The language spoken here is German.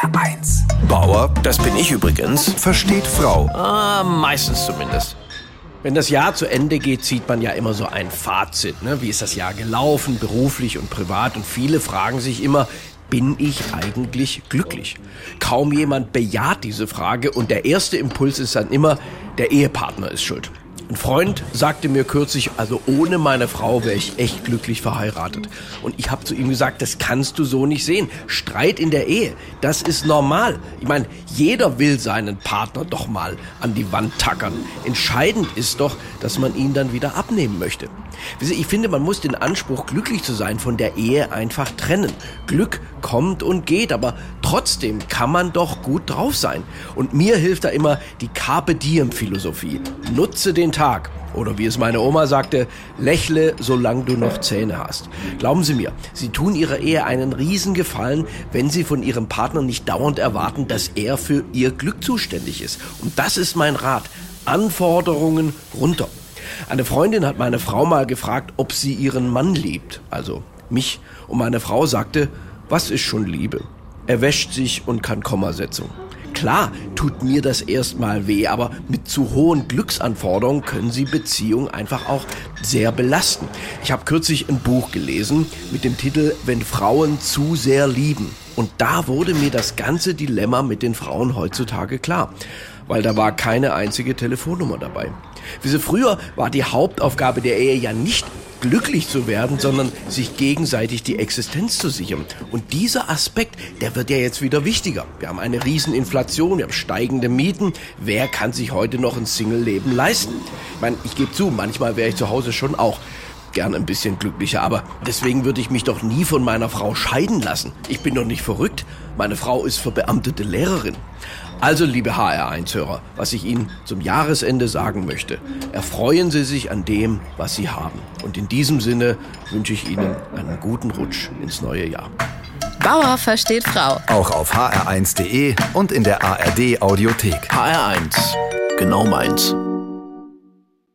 HR1. Bauer, das bin ich übrigens. Versteht Frau. Ah, meistens zumindest. Wenn das Jahr zu Ende geht, zieht man ja immer so ein Fazit. Ne? Wie ist das Jahr gelaufen, beruflich und privat? Und viele fragen sich immer, bin ich eigentlich glücklich? Kaum jemand bejaht diese Frage und der erste Impuls ist dann immer, der Ehepartner ist schuld. Ein Freund sagte mir kürzlich, also ohne meine Frau wäre ich echt glücklich verheiratet. Und ich habe zu ihm gesagt, das kannst du so nicht sehen. Streit in der Ehe, das ist normal. Ich meine, jeder will seinen Partner doch mal an die Wand tackern. Entscheidend ist doch, dass man ihn dann wieder abnehmen möchte. Ich finde, man muss den Anspruch, glücklich zu sein, von der Ehe einfach trennen. Glück kommt und geht, aber trotzdem kann man doch gut drauf sein. Und mir hilft da immer die Carpe Diem Philosophie. Nutze den. Oder wie es meine Oma sagte, lächle, solange du noch Zähne hast. Glauben Sie mir, Sie tun Ihrer Ehe einen Riesengefallen, wenn Sie von Ihrem Partner nicht dauernd erwarten, dass er für Ihr Glück zuständig ist. Und das ist mein Rat. Anforderungen runter. Eine Freundin hat meine Frau mal gefragt, ob sie ihren Mann liebt, also mich. Und meine Frau sagte, was ist schon Liebe? Er wäscht sich und kann Kommasetzung. Klar tut mir das erstmal weh, aber mit zu hohen Glücksanforderungen können sie Beziehungen einfach auch sehr belasten. Ich habe kürzlich ein Buch gelesen mit dem Titel Wenn Frauen zu sehr lieben. Und da wurde mir das ganze Dilemma mit den Frauen heutzutage klar, weil da war keine einzige Telefonnummer dabei. Wie sie früher war die Hauptaufgabe der Ehe ja nicht glücklich zu werden, sondern sich gegenseitig die Existenz zu sichern. Und dieser Aspekt, der wird ja jetzt wieder wichtiger. Wir haben eine Rieseninflation, wir haben steigende Mieten. Wer kann sich heute noch ein Single-Leben leisten? Ich meine, ich gebe zu, manchmal wäre ich zu Hause schon auch gern ein bisschen glücklicher, aber deswegen würde ich mich doch nie von meiner Frau scheiden lassen. Ich bin doch nicht verrückt. Meine Frau ist verbeamtete Lehrerin. Also, liebe HR1-Hörer, was ich Ihnen zum Jahresende sagen möchte, erfreuen Sie sich an dem, was Sie haben. Und in diesem Sinne wünsche ich Ihnen einen guten Rutsch ins neue Jahr. Bauer versteht Frau. Auch auf hr1.de und in der ARD Audiothek. HR1, genau meins.